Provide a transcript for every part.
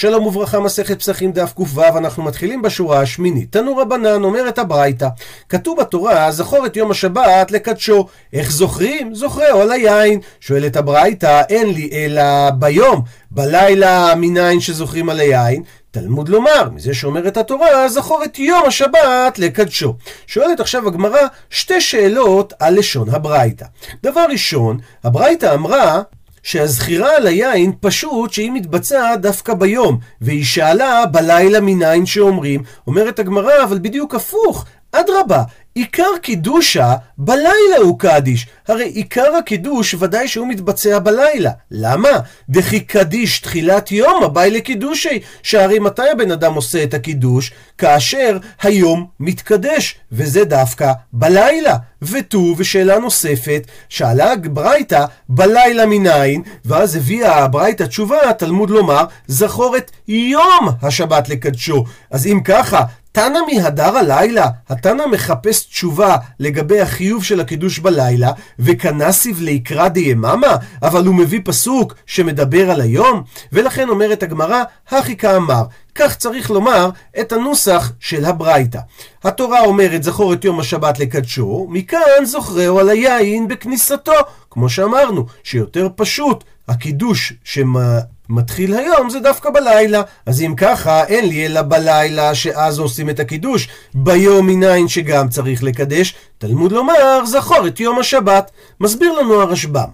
שלום וברכה, מסכת פסחים דף ק"ו, אנחנו מתחילים בשורה השמינית. תנו רבנן, אומרת הברייתא, כתוב בתורה, זכור את יום השבת לקדשו. איך זוכרים? זוכרי עול היין. שואלת הברייתא, אין לי אלא ביום, בלילה מניין שזוכרים על היין. תלמוד לומר, מזה שאומרת התורה, זכור את יום השבת לקדשו. שואלת עכשיו הגמרא שתי שאלות על לשון הברייתא. דבר ראשון, הברייתא אמרה שהזכירה על היין פשוט שהיא מתבצעת דווקא ביום, והיא שאלה בלילה מניין שאומרים, אומרת הגמרא, אבל בדיוק הפוך, אדרבה, עיקר קידושה בלילה הוא קדיש. הרי עיקר הקידוש ודאי שהוא מתבצע בלילה. למה? דכי קדיש תחילת יום הבאי לקידושי. שהרי מתי הבן אדם עושה את הקידוש? כאשר היום מתקדש, וזה דווקא בלילה. ותו, ושאלה נוספת, שאלה ברייתא בלילה מניין, ואז הביאה הברייתא תשובה, תלמוד לומר, זכור את יום השבת לקדשו. אז אם ככה, תנא מהדר הלילה, התנא מחפש תשובה לגבי החיוב של הקידוש בלילה, וכנסיב ליקרא דיממה, אבל הוא מביא פסוק שמדבר על היום, ולכן אומרת הגמרא, הכי כאמר. כך צריך לומר את הנוסח של הברייתא. התורה אומרת זכור את יום השבת לקדשו, מכאן זוכרהו על היין בכניסתו. כמו שאמרנו, שיותר פשוט, הקידוש שמה... מתחיל היום זה דווקא בלילה. אז אם ככה, אין לי אלא בלילה שאז עושים את הקידוש. ביום מניין שגם צריך לקדש, תלמוד לומר, זכור את יום השבת. מסביר לנו הרשב"ם.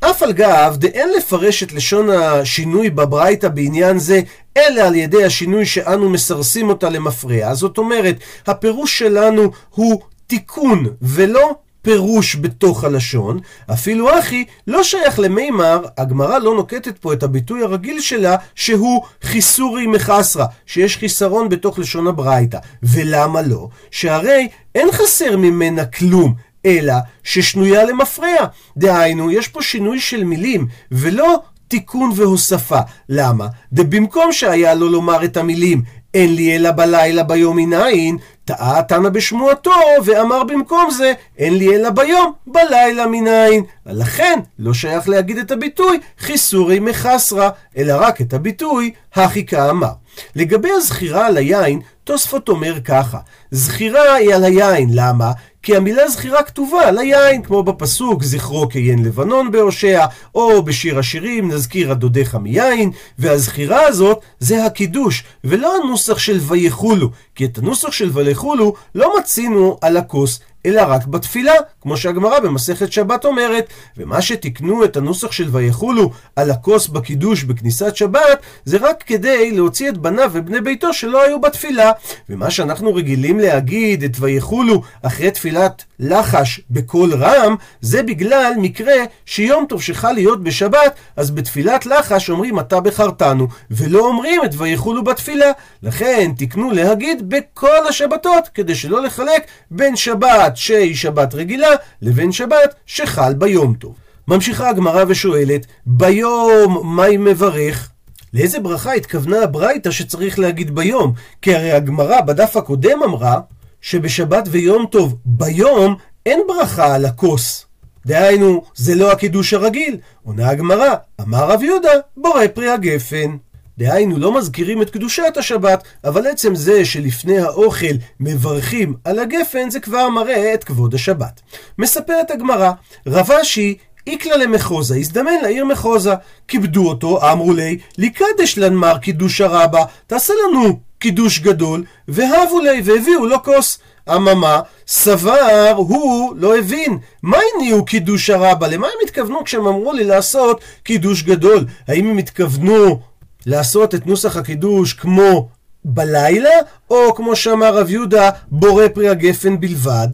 אף על גב דאין לפרש את לשון השינוי בברייתא בעניין זה, אלא על ידי השינוי שאנו מסרסים אותה למפרע. זאת אומרת, הפירוש שלנו הוא תיקון ולא פירוש בתוך הלשון, אפילו אחי לא שייך למימר, הגמרא לא נוקטת פה את הביטוי הרגיל שלה, שהוא חיסורי מחסרה, שיש חיסרון בתוך לשון הברייתא. ולמה לא? שהרי אין חסר ממנה כלום. אלא ששנויה למפרע. דהיינו, יש פה שינוי של מילים, ולא תיקון והוספה. למה? דבמקום שהיה לו לומר את המילים אין לי אלא בלילה ביום מניין, טעה תנא בשמועתו, ואמר במקום זה, אין לי אלא ביום, בלילה מניין. ולכן, לא שייך להגיד את הביטוי חיסורי מחסרה, אלא רק את הביטוי הכי כאמר. לגבי הזכירה על היין, תוספות אומר ככה, זכירה היא על היין, למה? כי המילה זכירה כתובה על היין, כמו בפסוק זכרו כיין לבנון בהושע, או בשיר השירים נזכיר הדודיך מיין, והזכירה הזאת זה הקידוש, ולא הנוסח של ויחולו, כי את הנוסח של ויחולו לא מצינו על הכוס, אלא רק בתפילה, כמו שהגמרא במסכת שבת אומרת. ומה שתיקנו את הנוסח של ויחולו על הכוס בקידוש בכניסת שבת, זה רק כדי להוציא את בניו ובני ביתו שלא היו בתפילה. ומה שאנחנו רגילים להגיד את ויחולו אחרי תפילת לחש בקול רם, זה בגלל מקרה שיום טוב שחל להיות בשבת, אז בתפילת לחש אומרים אתה בחרתנו, ולא אומרים את ויחולו בתפילה. לכן תיקנו להגיד בכל השבתות, כדי שלא לחלק בין שבת שהיא שבת רגילה, לבין שבת שחל ביום טוב. ממשיכה הגמרא ושואלת, ביום היא מברך? לאיזה ברכה התכוונה הברייתא שצריך להגיד ביום? כי הרי הגמרא בדף הקודם אמרה שבשבת ויום טוב ביום אין ברכה על הכוס. דהיינו, זה לא הקידוש הרגיל. עונה הגמרא, אמר רב יהודה, בורא פרי הגפן. דהיינו, לא מזכירים את קדושת השבת, אבל עצם זה שלפני האוכל מברכים על הגפן, זה כבר מראה את כבוד השבת. מספרת הגמרא, רב אשי איקלה למחוזה, הזדמן לעיר מחוזה. כיבדו אותו, אמרו לי, ליקדש לנמר קידוש הרבה, תעשה לנו קידוש גדול, והבו לי, והביאו לו כוס. אממה, סבר, הוא לא הבין. מה הניעו קידוש הרבה? למה הם התכוונו כשהם אמרו לי לעשות קידוש גדול? האם הם התכוונו לעשות את נוסח הקידוש כמו בלילה, או כמו שאמר רב יהודה, בורא פרי הגפן בלבד?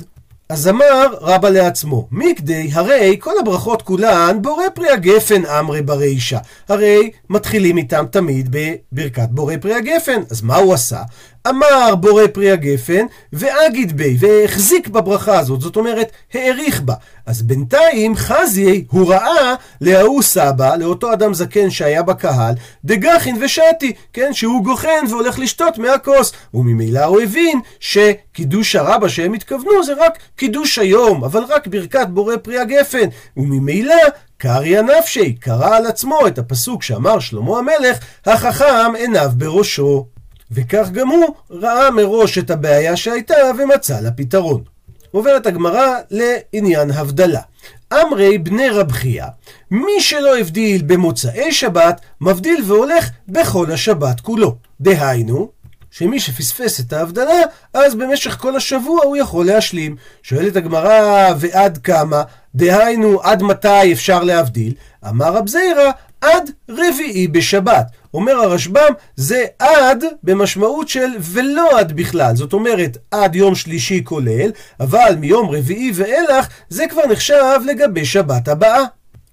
אז אמר רבא לעצמו, מכדי, הרי כל הברכות כולן בורא פרי הגפן אמרי ברישה. הרי מתחילים איתם תמיד בברכת בורא פרי הגפן. אז מה הוא עשה? אמר בורא פרי הגפן, ואגיד בי, והחזיק בברכה הזאת, זאת אומרת, העריך בה. אז בינתיים חזי, הוא ראה להוא סבא, לאותו אדם זקן שהיה בקהל, דגחין ושתי, כן, שהוא גוחן והולך לשתות מהכוס. וממילא הוא הבין שקידוש הרבה שהם התכוונו זה רק קידוש היום, אבל רק ברכת בורא פרי הגפן. וממילא קריא נפשי, קרא על עצמו את הפסוק שאמר שלמה המלך, החכם עיניו בראשו. וכך גם הוא ראה מראש את הבעיה שהייתה ומצא לה פתרון. עוברת הגמרא לעניין הבדלה. אמרי בני רב חייא, מי שלא הבדיל במוצאי שבת, מבדיל והולך בכל השבת כולו. דהיינו, שמי שפספס את ההבדלה, אז במשך כל השבוע הוא יכול להשלים. שואלת הגמרא, ועד כמה? דהיינו, עד מתי אפשר להבדיל? אמר רב זיירא, עד רביעי בשבת. אומר הרשב"ם, זה עד במשמעות של ולא עד בכלל. זאת אומרת, עד יום שלישי כולל, אבל מיום רביעי ואילך, זה כבר נחשב לגבי שבת הבאה.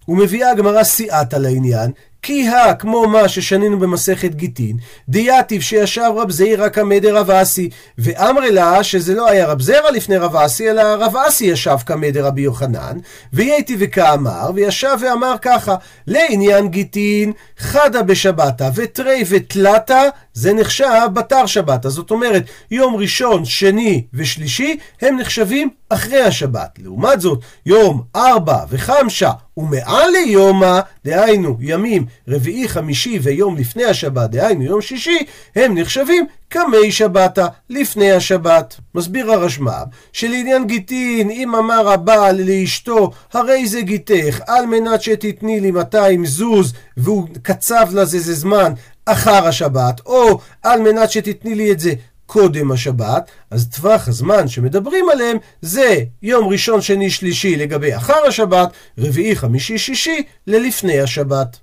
ומביאה הגמרא סיעתא לעניין, כי הא כמו מה ששנינו במסכת גיטין, דייתיב שישב רב זעירא קמא דרב אסי, ואמרי לה שזה לא היה רב זרע לפני רב אסי, אלא רב אסי ישב קמא דרבי יוחנן, וייתי וכאמר, וישב ואמר ככה, לעניין גיטין, חדה בשבתא, ותרי ותלתא, זה נחשב בתר שבתא. זאת אומרת, יום ראשון, שני ושלישי, הם נחשבים אחרי השבת. לעומת זאת, יום ארבע וחמשה ומעל ליומא, דהיינו ימים רביעי, חמישי ויום לפני השבת, דהיינו יום שישי, הם נחשבים קמי שבתא, לפני השבת. מסביר הרשמ"ב, שלעניין גיטין, אם אמר הבעל לאשתו, הרי זה גיתך, על מנת שתתני לי 200 זוז, והוא קצב לזה זה זמן אחר השבת, או על מנת שתתני לי את זה קודם השבת, אז טווח הזמן שמדברים עליהם זה יום ראשון, שני, שלישי לגבי אחר השבת, רביעי, חמישי, שישי ללפני השבת.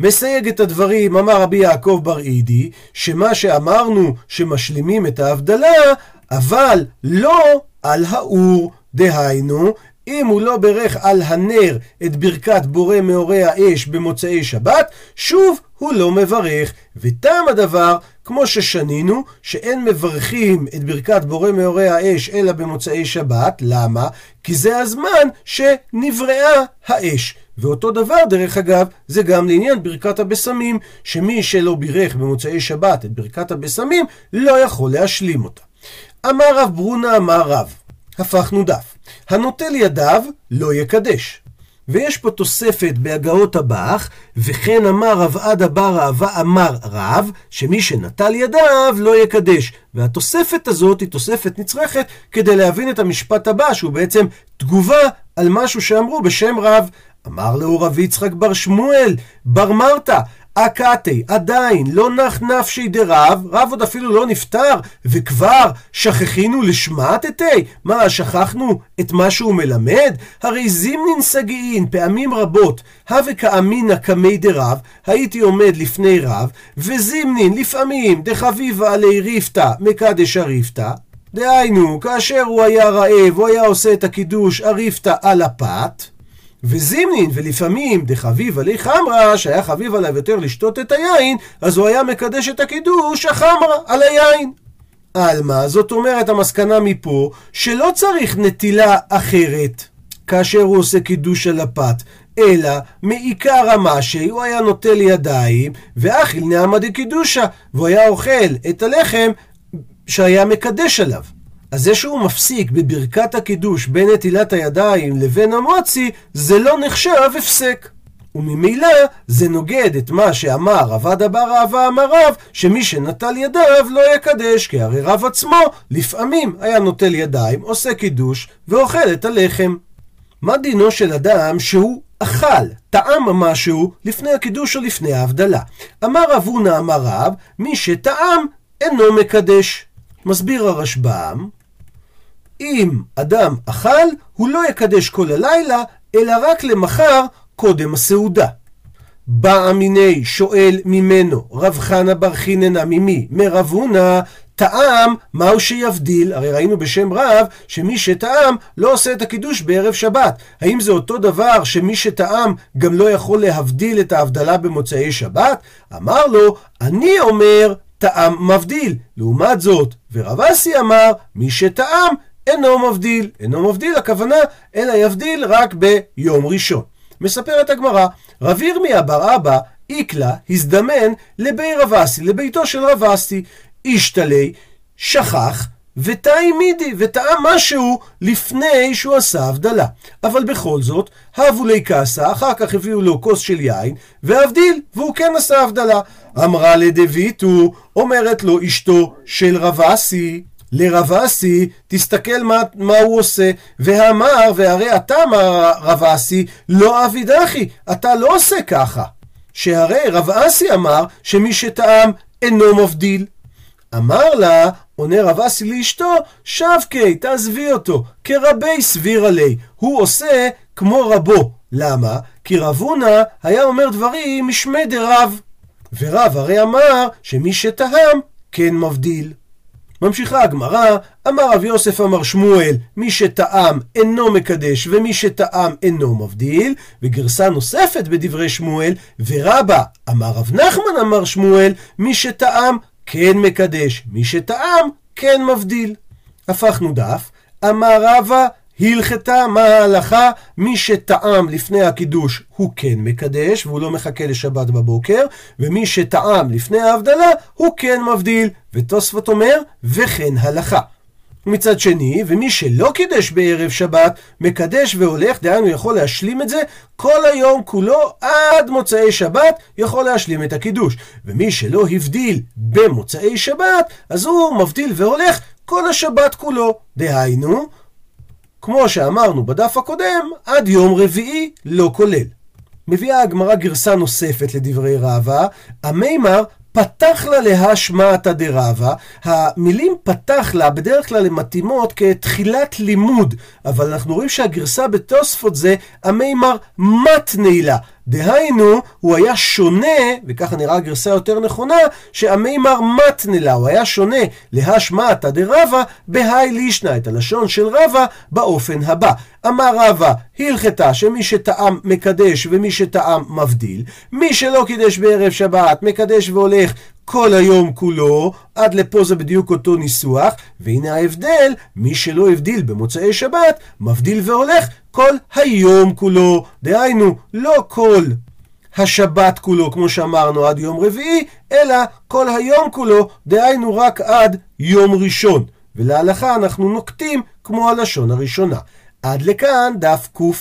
מסייג את הדברים, אמר רבי יעקב בר אידי, שמה שאמרנו שמשלימים את ההבדלה, אבל לא על האור, דהיינו, אם הוא לא ברך על הנר את ברכת בורא מאורי האש במוצאי שבת, שוב הוא לא מברך. וטעם הדבר, כמו ששנינו, שאין מברכים את ברכת בורא מאורי האש אלא במוצאי שבת. למה? כי זה הזמן שנבראה האש. ואותו דבר, דרך אגב, זה גם לעניין ברכת הבשמים, שמי שלא בירך במוצאי שבת את ברכת הבשמים, לא יכול להשלים אותה. אמר רב ברונה אמר רב, הפכנו דף. הנוטל ידיו לא יקדש. ויש פה תוספת בהגאות הבח, וכן אמר רב עדה בר אהבה אמר רב, שמי שנטל ידיו לא יקדש. והתוספת הזאת היא תוספת נצרכת כדי להבין את המשפט הבא, שהוא בעצם תגובה על משהו שאמרו בשם רב. אמר לו רב יצחק בר שמואל, בר מרתא, אקתי, עדיין, לא נח נפשי דרב, רב עוד אפילו לא נפטר, וכבר שכחינו לשמטתי? מה, שכחנו את מה שהוא מלמד? הרי זימנין סגיעין פעמים רבות, הווה כאמינא קמי דרב, הייתי עומד לפני רב, וזימנין לפעמים דחביבה עלי ריפתא מקדש הריפתא, דהיינו, כאשר הוא היה רעב, הוא היה עושה את הקידוש הריפתא על הפת, וזימנין, ולפעמים דחביב עלי חמרה, שהיה חביב עליו יותר לשתות את היין, אז הוא היה מקדש את הקידוש החמרה על היין. עלמא, זאת אומרת המסקנה מפה, שלא צריך נטילה אחרת כאשר הוא עושה קידוש על הפת, אלא מעיקר המשי הוא היה נוטל ידיים, ואכיל נעמה דקידושה, והוא היה אוכל את הלחם שהיה מקדש עליו. אז זה שהוא מפסיק בברכת הקידוש בין נטילת הידיים לבין המוצי, זה לא נחשב הפסק. וממילא זה נוגד את מה שאמר רבד אבר אהבה אמר רב, שמי שנטל ידיו לא יקדש, כי הרי רב עצמו לפעמים היה נוטל ידיים, עושה קידוש ואוכל את הלחם. מה דינו של אדם שהוא אכל, טעם משהו לפני הקידוש או לפני ההבדלה? אמר רב הונא אמר רב, מי שטעם אינו מקדש. מסביר הרשב"ם, אם אדם אכל, הוא לא יקדש כל הלילה, אלא רק למחר קודם הסעודה. בא מיני שואל ממנו, רב חנה בר חיננה ממי? מרב הונא, טעם, מהו שיבדיל? הרי ראינו בשם רב שמי שטעם לא עושה את הקידוש בערב שבת. האם זה אותו דבר שמי שטעם גם לא יכול להבדיל את ההבדלה במוצאי שבת? אמר לו, אני אומר טעם מבדיל. לעומת זאת, ורב אסי אמר, מי שטעם אינו מבדיל. אינו מבדיל, הכוונה, אלא יבדיל רק ביום ראשון. מספרת הגמרא, רב ירמיה בר אבא איקלה הזדמן לבי רב אסי, לביתו של רב אסי. אישתלי, שכח, ותאי מידי, וטעה משהו לפני שהוא עשה הבדלה. אבל בכל זאת, הבו לי קאסה, אחר כך הביאו לו כוס של יין, והבדיל, והוא כן עשה הבדלה. אמרה לדויטו, אומרת לו אשתו של רב אסי, לרב אסי, תסתכל מה, מה הוא עושה, ואמר, והרי אתה, אמר רב אסי, לא אבידחי, אתה לא עושה ככה. שהרי רב אסי אמר שמי שטעם אינו מבדיל. אמר לה, עונה רב אסי לאשתו, שבקי, תעזבי אותו, כרבי סביר עלי, הוא עושה כמו רבו. למה? כי רב הונא היה אומר דברים משמי דרב. ורב הרי אמר שמי שטעם כן מבדיל. ממשיכה הגמרא, אמר רב יוסף אמר שמואל, מי שטעם אינו מקדש ומי שטעם אינו מבדיל, וגרסה נוספת בדברי שמואל, ורבא אמר רב נחמן אמר שמואל, מי שטעם כן מקדש, מי שטעם כן מבדיל. הפכנו דף, אמר רבא הלכתה מה ההלכה, מי שטעם לפני הקידוש הוא כן מקדש והוא לא מחכה לשבת בבוקר, ומי שטעם לפני ההבדלה הוא כן מבדיל, ותוספות אומר וכן הלכה. מצד שני, ומי שלא קידש בערב שבת, מקדש והולך, דהיינו יכול להשלים את זה כל היום כולו עד מוצאי שבת, יכול להשלים את הקידוש. ומי שלא הבדיל במוצאי שבת, אז הוא מבדיל והולך כל השבת כולו. דהיינו, כמו שאמרנו בדף הקודם, עד יום רביעי לא כולל. מביאה הגמרא גרסה נוספת לדברי רבא, המימר פתח לה להשמעתא דרבה, המילים פתח לה בדרך כלל הן מתאימות כתחילת לימוד, אבל אנחנו רואים שהגרסה בתוספות זה המימר מתני לה. דהיינו, הוא היה שונה, וככה נראה הגרסה יותר נכונה, שהמימר מתנה לה, הוא היה שונה להשמעתא דרבה בהאי לישנא, את הלשון של רבה באופן הבא. אמר רבה, הלכתה שמי שטעם מקדש ומי שטעם מבדיל, מי שלא קידש בערב שבת, מקדש והולך כל היום כולו, עד לפה זה בדיוק אותו ניסוח, והנה ההבדל, מי שלא הבדיל במוצאי שבת, מבדיל והולך כל היום כולו, דהיינו, לא כל השבת כולו, כמו שאמרנו, עד יום רביעי, אלא כל היום כולו, דהיינו רק עד יום ראשון. ולהלכה אנחנו נוקטים כמו הלשון הראשונה. עד לכאן דף ק"ו.